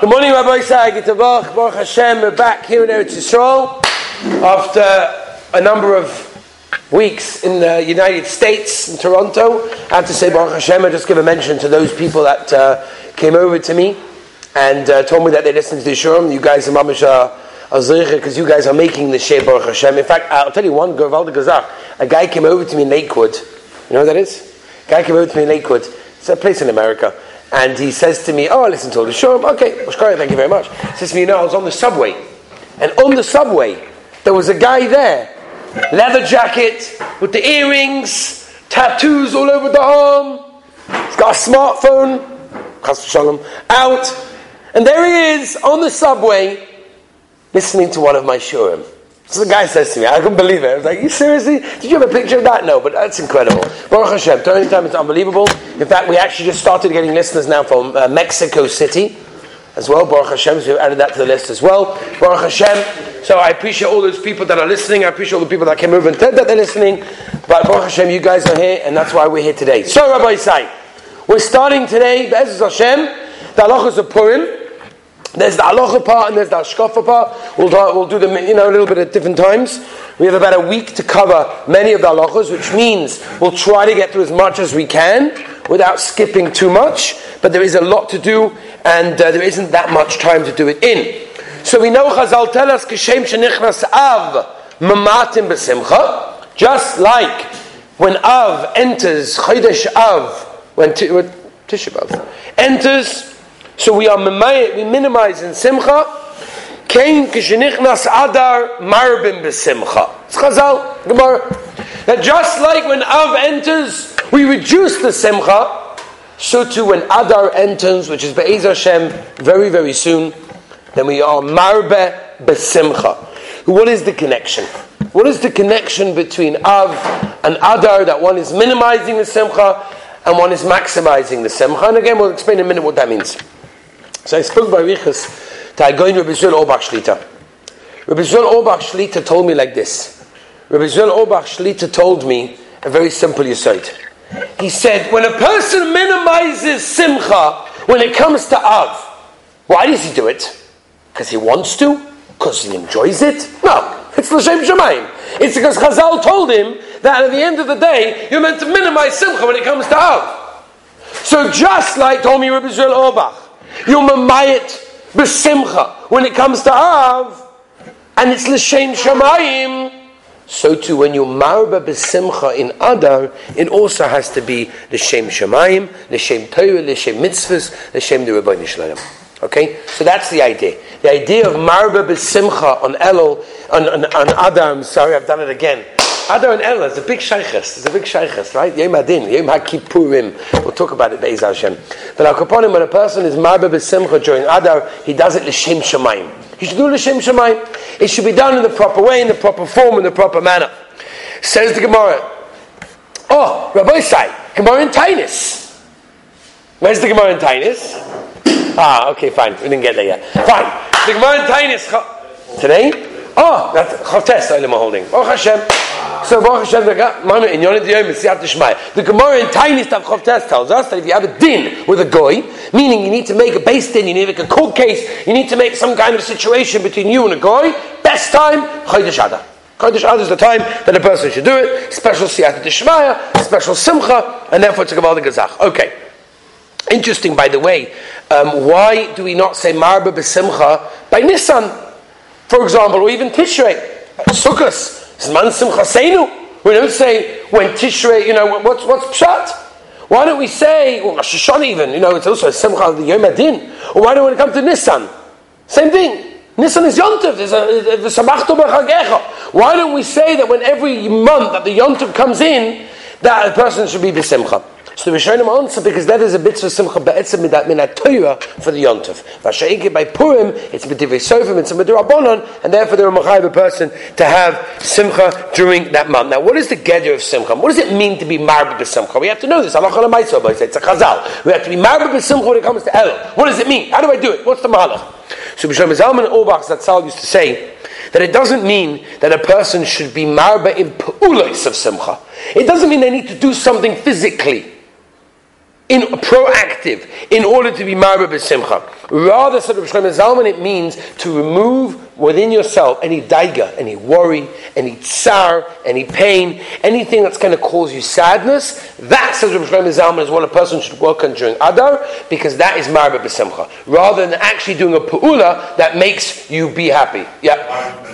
Good morning, Rabbi Isai. Baruch Hashem. We're back here in Eretz Yisrael after a number of weeks in the United States, in Toronto. I have to say, Baruch Hashem, I just give a mention to those people that uh, came over to me and uh, told me that they listened to the Shurim. You guys are mamash because you guys are making the Shea Baruch Hashem. In fact, I'll tell you one, Gervalde Gazach, a guy came over to me in Lakewood. You know what that is? A guy came over to me in Lakewood. It's a place in America. And he says to me, Oh, I listen to all the show. Okay, thank you very much. He says to me, You know, I was on the subway. And on the subway, there was a guy there, leather jacket, with the earrings, tattoos all over the arm. He's got a smartphone, out. And there he is on the subway, listening to one of my shurim. So the guy says to me, I couldn't believe it. I was like, you seriously? Did you have a picture of that? No, but that's incredible. Baruch Hashem, turning time is unbelievable. In fact, we actually just started getting listeners now from uh, Mexico City as well. Baruch Hashem, so we've added that to the list as well. Baruch Hashem. So I appreciate all those people that are listening. I appreciate all the people that came over and said that they're listening. But Baruch Hashem, you guys are here, and that's why we're here today. So, Rabbi Isai, we're starting today, Be'ez Hashem, the halachas of Purim. There's the halacha part and there's the hashkafa part. We'll, do, we'll do them, you know, a little bit at different times. We have about a week to cover many of the halachas, which means we'll try to get through as much as we can without skipping too much. But there is a lot to do, and uh, there isn't that much time to do it in. So we know Chazal tell us kishem shenichnas av mamatim besimcha, just like when Av enters Chodesh Av, when, t- when Tisha B'av enters so we are we minimize in simcha. Kain kishenichnas adar marbim besimcha. It's Chazal Gemara. That just like when Av enters, we reduce the simcha. So too when Adar enters, which is Be'ez Hashem, very very soon, then we are marbe besimcha. What is the connection? What is the connection between Av and Adar that one is minimizing the simcha and one is maximizing the simcha? And again, we'll explain in a minute what that means. So I spoke by Riches to Agoin Rabbi Zul Obach Shlita. Rabbi Zul Obach Shlita told me like this. Rabbi Obach Shlita told me a very simple yisod. He said, when a person minimizes simcha when it comes to Av, why does he do it? Because he wants to? Because he enjoys it? No. It's L'Shem Shemaim. It's because Chazal told him that at the end of the day, you're meant to minimize simcha when it comes to Av. So just like told me Rabbi Obach, you mamayit b'simcha. When it comes to Av, and it's l'shem shamayim, so too when you marba b'simcha in Adar, it also has to be l'shem shamayim, l'shem Torah, l'shem mitzvahs, l'shem the Rabbi Nishlayim. Okay, so that's the idea. The idea of marba b'simcha on Elul, on, on, on Adam. Sorry, I've done it again. Adar and Ella is a big shaykhs. It's a big shaykhs, right? Yom Adin, Yom HaKippurim. We'll talk about it, Be'ez Hashem. But Al Kaponim, when a person is marbe b'simcha during Adar, he does it l'shem shemayim. He should do l'shem shemayim. It should be done in the proper way, in the proper form, in the proper manner. Says the Gemara. Oh, Rabbi Sai, Gemara in Tainus. Where's the Gemara in Tainus? Ah, okay, fine. We didn't get there yet. Fine. The Gemara in Tainus. Today? Oh, that's Chavtes Olam holding. Oh Hashem. So Baruch Hashem, the in Yonah Diyom Shmai. The Gemara in tiny stuff Chavtes tells us that if you have a din with a goy, meaning you need to make a base din, you need to make a court case, you need to make some kind of situation between you and a goy. Best time Chodesh Adar. Chodesh Adar is the time that a person should do it. Special Siyat Shmaya, special Simcha, and therefore it's a Gavaldi Gazach. Okay. Interesting, by the way. Um, why do we not say Marba B'Simcha by Nissan? For example, or even Tishrei, Sukkot, Zman Simchaseinu. We don't say when Tishrei, you know, what's, what's Pshat? Why don't we say, or Rosh Hashanah even, you know, it's also a Simcha the Yom Adin. Or why don't we come to Nissan? Same thing. Nissan is Yontiv. There's a, there's a Why don't we say that when every month that the Yontiv comes in, that a person should be the B'Simcha? So the Rishonim answer because that is a bit of simcha be'etzem midat min Torah for the yontif. Vashaike by Purim, it's medivrei sofim, it's a midrabanon, and therefore they're a person to have simcha during that month. Now, what is the gather of simcha? What does it mean to be marba simcha? We have to know this. Allah it's a chazal. We have to be marba simcha when it comes to el. What does it mean? How do I do it? What's the mahalach? So Bishlam Zalman Obach Zatzal used to say that it doesn't mean that a person should be marba in pu'ulis of simcha. It doesn't mean they need to do something physically. In proactive in order to be marba b'simcha. Rather, said Rabbi Shlomo Zalman, it means to remove within yourself any daiga, any worry, any tsar, any pain, anything that's going to cause you sadness. That, says Rabbi Shlomo Zalman, is what a person should work on during Adar, because that is marba b'simcha. Rather than actually doing a pu'ula that makes you be happy. Yeah.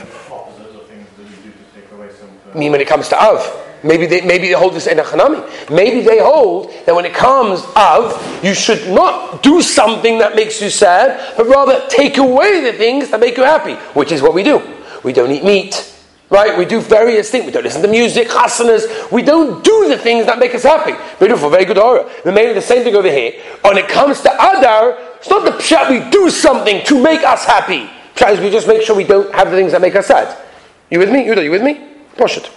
I mean, when it comes to Av. Maybe they, maybe they hold this in a chanami. Maybe they hold that when it comes of, you should not do something that makes you sad, but rather take away the things that make you happy, which is what we do. We don't eat meat. Right? We do various things. We don't listen to music, chasanas. We don't do the things that make us happy. Beautiful, very good aura. We made the same thing over here. When it comes to Adar, it's not the pshat we do something to make us happy. Pshat is we just make sure we don't have the things that make us sad. You with me? Yuda, you with me? Push it.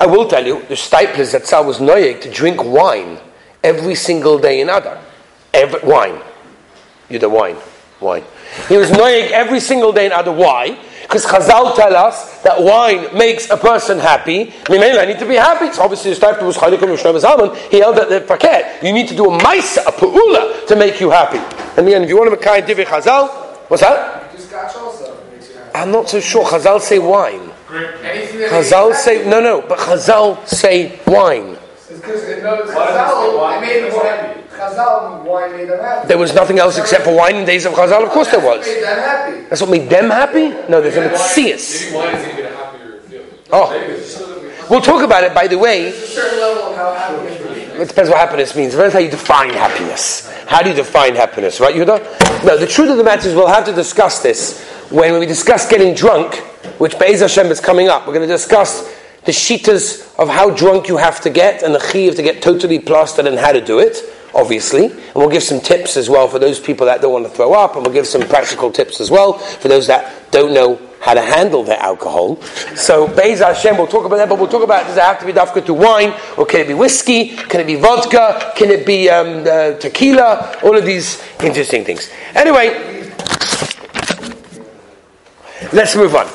I will tell you, the Steipler Zatzal was noyeg to drink wine every single day in Adar. Every, wine. You the wine. Wine. He was noyeg every single day in Adar. Why? Because Chazal tell us that wine makes a person happy. I mean, I need to be happy. So obviously the Steipler was Chalikum Yishlam Zalman. He held that the paket. You need to do a maisa, a pu'ula, to make you happy. And again, if you want to make divrei Chazal, what's that? I'm not so sure. Chazal say wine. Chazal say no, no, but Chazal say wine. There was nothing else except for wine in days of Chazal. Of course there was. That's what made them happy. No, there's a mitzias. Oh, we'll talk about it. By the way, it depends what happiness means. It depends how you define happiness. How do you define happiness, right, Yuda? No, the truth of the matter is we'll have to discuss this when we discuss getting drunk, which Be'ez Hashem is coming up. We're going to discuss the shitas of how drunk you have to get and the chiv to get totally plastered and how to do it, obviously. And we'll give some tips as well for those people that don't want to throw up, and we'll give some practical tips as well for those that don't know how to handle their alcohol. So Be'ez Hashem, we'll talk about that, but we'll talk about does it have to be dafka to wine, or can it be whiskey, can it be vodka, can it be um, uh, tequila, all of these interesting things. Anyway, let's move on.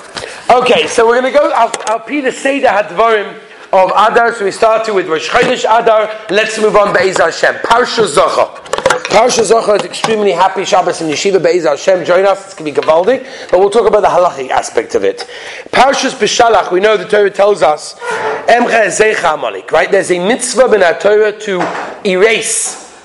Okay, so we're going to go, I'll, the Seder Hadvarim of Adar. So we started with Rosh Chodesh Adar. Let's move on Be'ez Hashem. Parsha Zocha. Parsha Zocha is extremely happy Shabbos in Yeshiva Be'ez Hashem. Join us. It's going to be Gavaldi. But we'll talk about the halachic aspect of it. Parshas Beshalach, we know the Torah tells us, right? There's a mitzvah in our Torah to erase,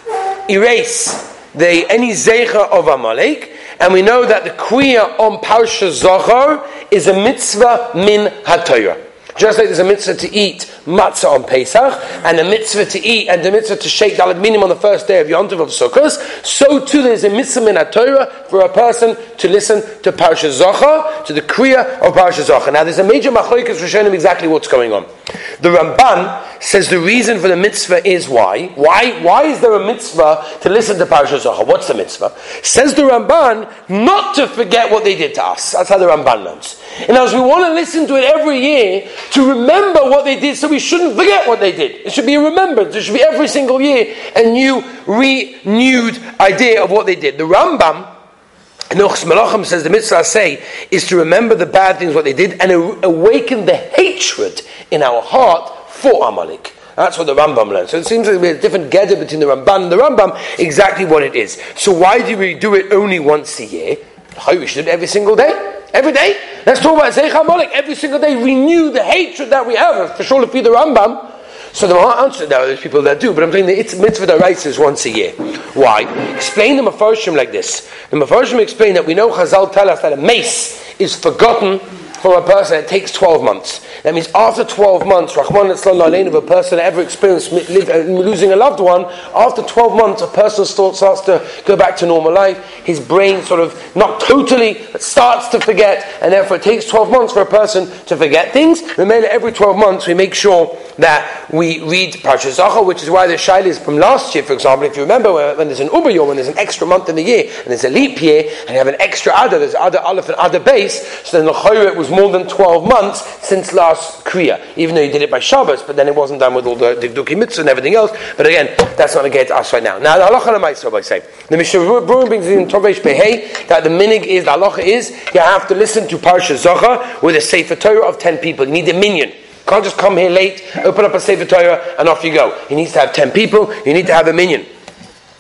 erase the, any Zecha of Amalek. And we know that the Kriya on Parsha Zocha is a mitzvah min HaTorah. Just like there's a mitzvah to eat matzah on Pesach, and a mitzvah to eat, and the mitzvah to shake dalad minim on the first day of Yom Tov of Sukkot, so too there's a mitzvah in a Torah for a person to listen to Parsha Zocha, to the Kriya of Parsha Zocha. Now there's a major machloikas for showing him exactly what's going on. The Ramban says the reason for the mitzvah is why. Why, why is there a mitzvah to listen to Parsha Zocha? What's the mitzvah? Says the Ramban, not to forget what they did to us. That's how the Ramban learns. And as we want to listen to it every year, to remember what they did, so we shouldn't forget what they did. It should be a remembrance. It should be every single year a new, renewed idea of what they did. The Rambam, Nochs Malachim says the mitzvah say is to remember the bad things, what they did, and awaken the hatred in our heart for Amalek. That's what the Rambam learns. So it seems like there's a different gather between the Ramban and the Rambam, exactly what it is. So why do we do it only once a year? We should do it every single day. Every day. Let's talk about Zeich HaMolek. Every single day renew the hatred that we have. For sure, if the Rambam. So the answer, there are people that do, but I'm saying that it's mitzvah that writes is once a year. Why? Explain the Mefarshim like this. The Mefarshim explain that we know Chazal tell us that a mace is forgotten for a person, it takes 12 months. That means after 12 months, Rahman if a person ever experienced uh, losing a loved one, after 12 months, a person starts to go back to normal life. His brain sort of, not totally, but starts to forget, and therefore it takes 12 months for a person to forget things. Remember, every 12 months we make sure that we read Parashat Zachor, which is why the Shaila is from last year, for example. If you remember, when there's an Uber Yom, when there's an extra month in the year, and there's a leap year, and you have an extra Adar, there's Adar Aleph and Adar base, so then the it was more than 12 months since last Kriya, even though you did it by Shabbos, but then it wasn't done with all the Divduki Mitzvah and everything else. But again, that's not to us right now. Now, the halacha l'maisa, I say. The Mishnah brings in Tovesh Behei that the minig is, the halacha is, you have to listen to Parsha Zocha with a Sefer Torah of 10 people. You need a minyan. Can't just come here late, open up a Sefer Torah, and off you go. You need to have 10 people, you need to have a minyan.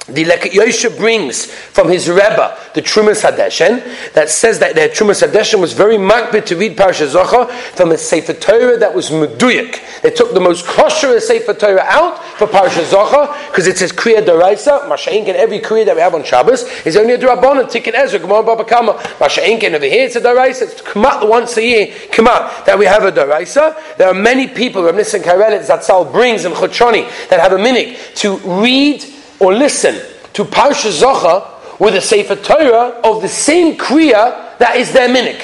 The Leket Yosher brings from his Rebbe the Trumas Hadeshen that says that the Trumas Hadeshen was very makbid to read Parsha Zocha from a Sefer Torah that was Meduyak. They took the most kosher Sefer Torah out for Parsha Zocha because it says Kriya Daraisa, Masha'ink and every Kriya that we have on Shabbos is only a Durabon, Tikkun Ezra, Gemara Baba Kama. Masha'ink and over here it's a Daraisa, it's Kmat once a year, Kmat, that we have a Daraisa. There are many people, Rav Nissen Karelitz Zatzal brings in Chochoni that have a minik to read or listen to Parsha Zocha with a Sefer Torah of the same Kriya that is their minik.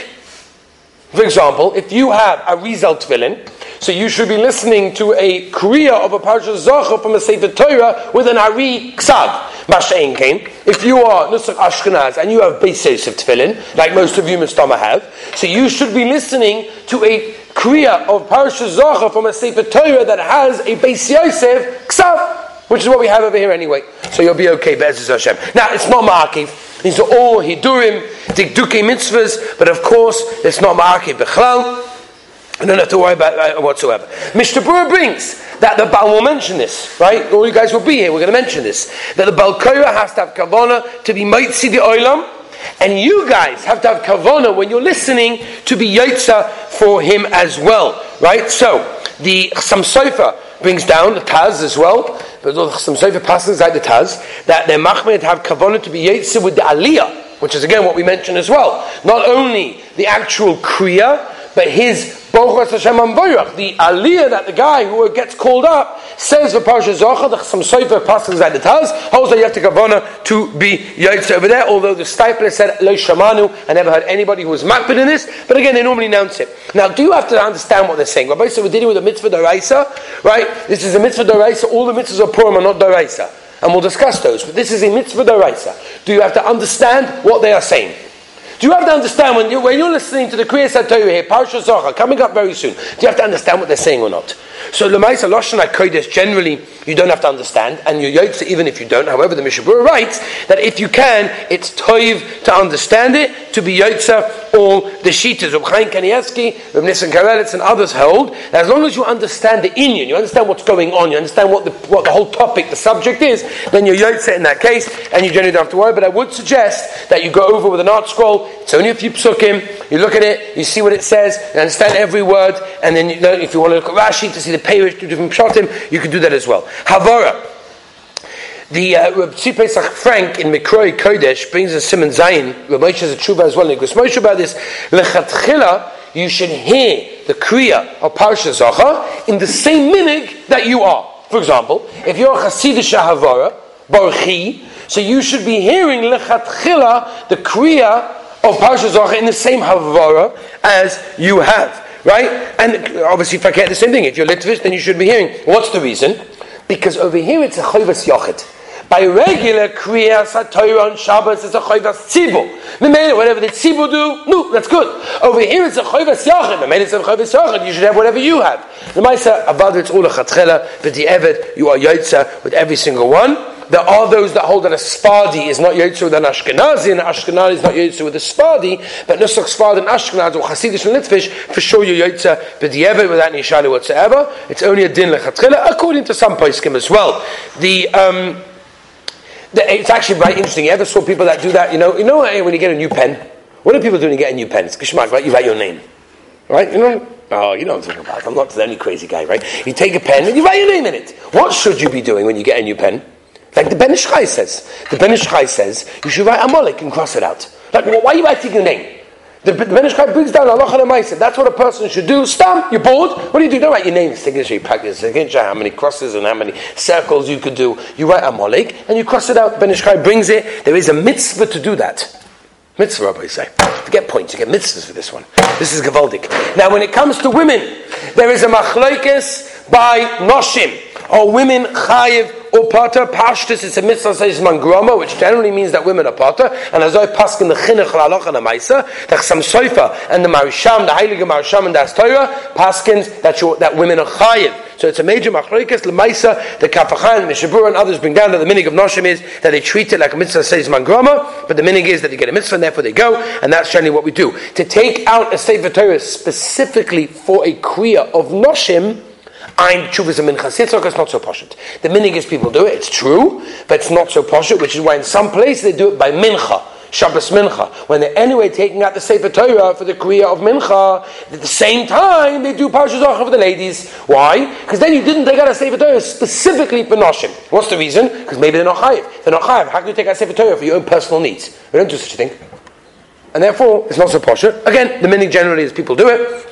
For example, if you have a Rizal Tefillin, so you should be listening to a Kriya of a Parsha Zocha from a Sefer Torah with an Ari Ksav. If you are Nusach Ashkenaz and you have Beis Yosef Tefillin, like most of you Mustama have, so you should be listening to a Kriya of Parsha Zocha from a Sefer Torah that has a Beis Yosef Ksav which is what we have over here anyway. So you'll be okay, Be'ezus Hashem. Now, it's not Ma'akiv. These are all Hidurim, Dikduke mitzvahs, but of course, it's not Ma'akiv Bechlau. I don't have to worry about that whatsoever. Mr. Brewer brings that the Baal will mention this, right? All you guys will be here, we're going to mention this. That the Baal has to have Kavona to be Maitzi the Oilam, and you guys have to have Kavona when you're listening to be Yotza for him as well, right? So, the Samsofa brings down the Taz as well, some Sefer the Taz, that their machmed have kavanah to be yetzer with the aliyah, which is again what we mentioned as well. Not only the actual kriya, but his Hashem the aliyah that the guy who gets called up says the Parsha Zocha, the some Sefer passes like the Taz, holds that you to to be yetzer over there. Although the Steipler said lo shamanu, I never heard anybody who was makbid in this, but again they normally announce it. Now, do you have to understand what they're saying? Rabbi said we're dealing with a mitzvah daraisa, right? This is a mitzvah daraisa. All the mitzvahs of Purim are not daraisa. And we'll discuss those. But this is a mitzvah daraisa. Do you have to understand what they are saying? Do you have to understand when, you, when you're listening to the Kriyas HaTorah here, Parsha Zocha, coming up very soon, do you have to understand what they're saying or not? So Lemaisa Lashon HaKodesh, generally, you don't have to understand, and you Yotze even if you don't. However, the Mishabura writes that if you can, it's toiv to understand it, to be Yotze all the Shitas. Reb Chaim Kanievsky, Reb Nissen Karelitz, and others hold that as long as you understand the Inyan, you understand what's going on, you understand what the, what the whole topic, the subject is, then you're Yotze in that case, and you generally don't have to worry. But I would suggest that you go over with an ArtScroll, it's only a few psukim, you look at it, you see what it says, you understand every word, and then you know, if you want to look at Rashi to see the Peirush, to different pshatim, you can do that as well. Havara. The uh, Pesach Frank in Mikroi Kodesh brings a Simon Zayin, Rav Moshe has a tshuva as well, and Gus Moshe about this, Lechatchila, you should hear the Kriya of Parsha Zocha in the same minig that you are. For example, if you're a Hasidish Havara, Baruchi, so you should be hearing Lechatchila, the Kriya of Parsha Zocha in the same Havara as you have. Right? And obviously, if I get the same thing, if you're Litvish, then you should be hearing. What's the reason? Because over here it's a Chovas Yochid. By regular Kriya Satoira on Shabbos, it's a Chovas. The men, whatever the Tzibu do, no, that's good. Over here it's a Chovas Yochid. Maybe it's a Chovas Yochid. You should have whatever you have. The Maisa, Abad, it's all a Chatchela, but the Evet, you are Yotza with every single one. There are those that hold that a Sfardi is not Yotze with an Ashkenazi, and an Ashkenazi is not Yotze with a Sfardi, but Nusach Sfardi and Ashkenaz or Hasidish and Litvish, for sure you're Yotze b'di'evet without any shadow whatsoever. It's only a din lechatchila, according to some poskim as well. The, um, the, it's actually very interesting. You ever saw people that do that? You know, you know when you get a new pen? What do people do when you get a new pen? It's geschmack, right? You write your name. Right? You know? Oh, you know what I'm talking about. I'm not the only crazy guy, right? You take a pen and you write your name in it. What should you be doing when you get a new pen? Like the Ben Ish Chai says. The Ben Ish Chai says you should write Amalek and cross it out. Like, well, why are you writing your name? The, the Ben Ish Chai brings down Allah and That's what a person should do. Stop. You're bored. What do you do? Don't write your name. Signature. You practice. Signature. How many crosses and how many circles you could do. You write Amalek and you cross it out. Ben Ish Chai brings it. There is a mitzvah to do that. Mitzvah, Rabbi say. To get points, you get mitzvahs for this one. This is Gavaldik. Now, when it comes to women, there is a machlokes by Noshim. Are women chayiv or pata? Pashtus, it's a mitzvah says mangroma, which generally means that women are pata. And as I pass in the chinuch laloch and the maisa, the chsam soifa and the marisham, the heilige marisham and the Torah, paskins that, that women are chayiv. So it's a major machlokes. Lemaisa, the Kafachan, Mishabur, and others bring down that the meaning of Noshim is that they treat it like a mitzvah says mangroma, but the meaning is that they get a mitzvah and therefore they go, and that's generally what we do. To take out a Sefer Torah specifically for a kriya of Noshim, Ein Chuvas and Minchas Yitzchak is not so poshut. The minig people do it, it's true, but it's not so poshut, which is why in some places they do it by Mincha. Shabbos Mincha. When they're anyway taking out the Sefer Torah for the Kriya of Mincha, at the same time they do Parshas Zocha for the ladies. Why? Because then you didn't take out a Sefer Torah specifically for Noshim. What's the reason? Because maybe they're not chayiv. They're not chayiv. How can you take out Sefer Torah for your own personal needs? We don't do such a thing. And therefore, it's not so posh. Again, the meaning generally is people do it.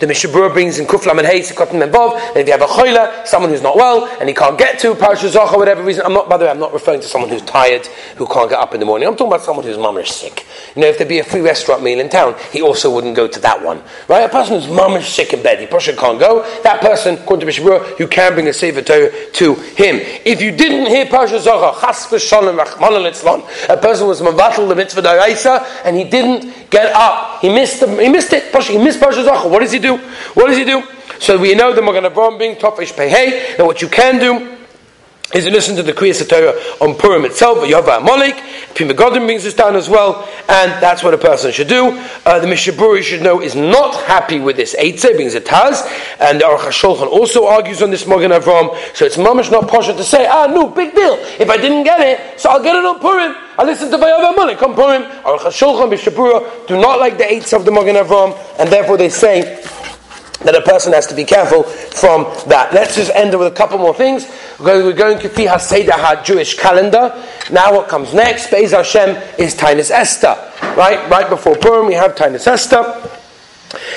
The Mishabur brings in Kuflam and Hayes, Kotten and Bov, and if you have a choila, someone who's not well, and he can't get to Parashah Zocha, whatever reason, I'm not, by the way, I'm not referring to someone who's tired, who can't get up in the morning. I'm talking about someone who's mamish sick. You know, if there'd be a free restaurant meal in town, he also wouldn't go to that one. Right? A person who's mamish sick in bed, he probably can't go. That person, according to Mishabur, you can bring a Sefer to him. If you didn't hear Parashah Zocha, Chas v'sholem rachman a person was mavatal the mitzvah da'aisa, and he didn't get up. He missed, the, he missed it. He missed Parashah Zocha. What does he do? What does he do? So we know the Magen Avraham being Tofish Pehei, and what you can do is to listen to the Kriya Torah on Purim itself, Yahweh Amalek, Pri Megadim brings this down as well, and that's what a person should do. Uh, the Mishaburi should know is not happy with this Eitzah, brings it has, and the Aruch HaShulchan also argues on this Magen Avram, so it's mamash not posher to say, ah, no, big deal, if I didn't get it, so I'll get it on Purim, I listen to Vayav Amalek on Purim. Aruch HaShulchan, Mishabura, do not like the Eitzah of the Magen Avram, and therefore they say, that a person has to be careful from that. Let's just end with a couple more things. We're going to Kifi HaSeidah Jewish calendar. Now what comes next, Be'ez Hashem, is Tainus Esther. Right? Right before Purim, we have Tainus Esther.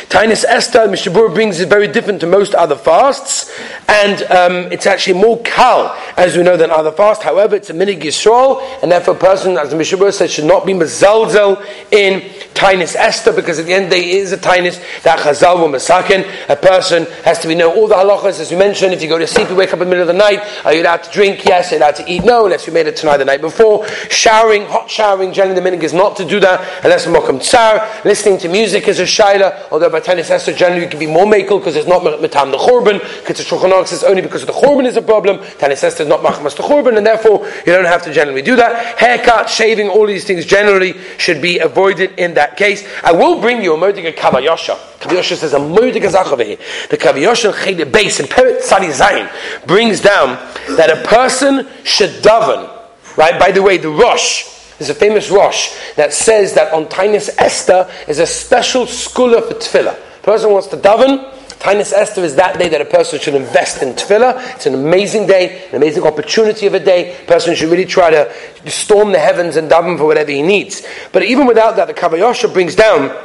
Tainus Esther, Mishabur brings is very different to most other fasts, and um, it's actually more kal, as we know, than other fasts. However, it's a minig Yisrael, and therefore a person, as Mishabur says, should not be mezalzel in Tainus Esther, because at the end day, is a Tainus that Chazal will masakin. A person has to be know all the halachas, as we mentioned. If you go to sleep, you wake up in the middle of the night, are you allowed to drink? Yes. Are you allowed to eat? No, unless you made it tonight the night before. Showering, hot showering, generally the minig is not to do that, unless Mokum Tsar. Listening to music is a shaila, although by Tanis Esther generally you can be more makel because it's not metam the churban. Because the Shulchan says only because of the churban is a problem. Tanis Esther is not machmas the churban, and therefore you don't have to generally do that. Haircut, shaving, all these things generally should be avoided in that case. I will bring you a modig kavayosha. Kavayosha says a modig over here. The kavayosha chede base in Peret Tzadi Zayin brings down that a person should daven. Right. By the way, the Rosh there's a famous Rosh that says that on Tainus Esther is a special skula for tefillah. Person wants to daven. Tainus Esther is that day that a person should invest in tefillah. It's an amazing day, an amazing opportunity of a day. A person should really try to storm the heavens and daven for whatever he needs. But even without that, the Kavayosha brings down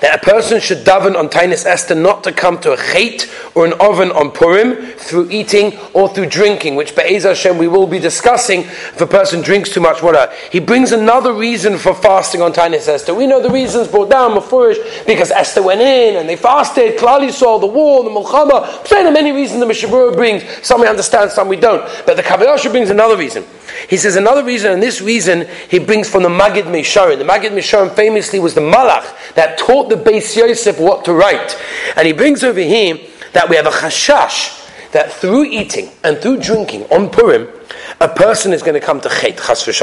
that a person should daven on Tainus Esther not to come to a chait or an oven on Purim through eating or through drinking, which Be'ez Hashem we will be discussing if a person drinks too much water. He brings another reason for fasting on Tainus Esther. We know the reasons brought down Mefurish because Esther went in and they fasted, Klali saw the war, the Mulchama. There are many reasons the Mishabura brings. Some we understand, some we don't. But the Kabbalisha brings another reason. He says another reason, and this reason he brings from the Magid Misharim. The Magid Misharim famously was the Malach that taught the Beis Yosef what to write. And he brings over here that we have a chashash that through eating and through drinking on Purim, a person is going to come to Chet, Chas.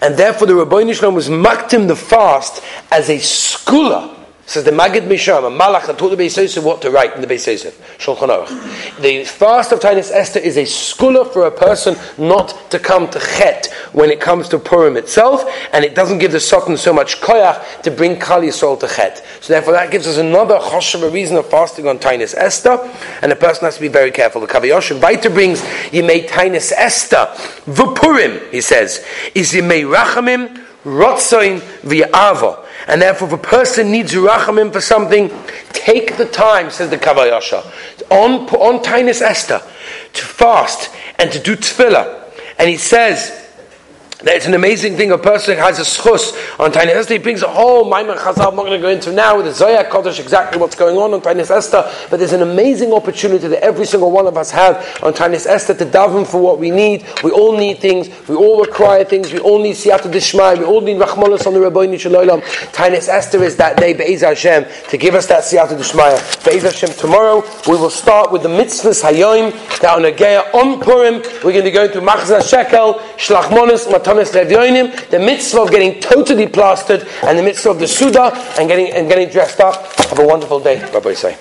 And therefore the Rabbi Shalom was maktim the fast as a skula Says the Magid Misharim, a Malach that taught the Beis Yosef what to write in the Beis Yosef. Shulchan Aruch. The fast of Tainus Esther is a skula for a person not to come to Chet when it comes to Purim itself, and it doesn't give the Sultan so much koyach to bring Kali Yisrael to Chet. So therefore that gives us another choshev, a reason of fasting on Tainus Esther, and the person has to be very careful. The Kavayosh Vaita brings Yimei Tainus Esther, Vupurim, he says, is Yimei Rachamim, Rotzoin, V'Ava. And therefore, if a person needs rachamim for something, take the time, says the Kavayasha, on, on Tainus Esther, to fast and to do tefillah. And he says, it's an amazing thing. A person has a schus on Tainis Esther. He brings a whole Maimon Chazal. I'm not going to go into now with the Zoya Kodesh exactly what's going on on Tainis Esther. But there's an amazing opportunity that every single one of us have on Tainis Esther to daven for what we need. We all need things. We all require things. We all need Siyata Dishmai. We all need Rachmalas on the Rabbi Shalom. Tainis Esther is that day, Be'ez Hashem, to give us that Siyata Dishmai. Be'ez Hashem, tomorrow we will start with the mitzvahs Hayoim that on Ageya on Purim. We're going to go into Machzah Shekel, Shlachmonis, Matanis Levyoinim, the mitzvah of getting totally plastered, and the mitzvah of the Suda and getting, and getting dressed up. Have a wonderful day, Rabbi say.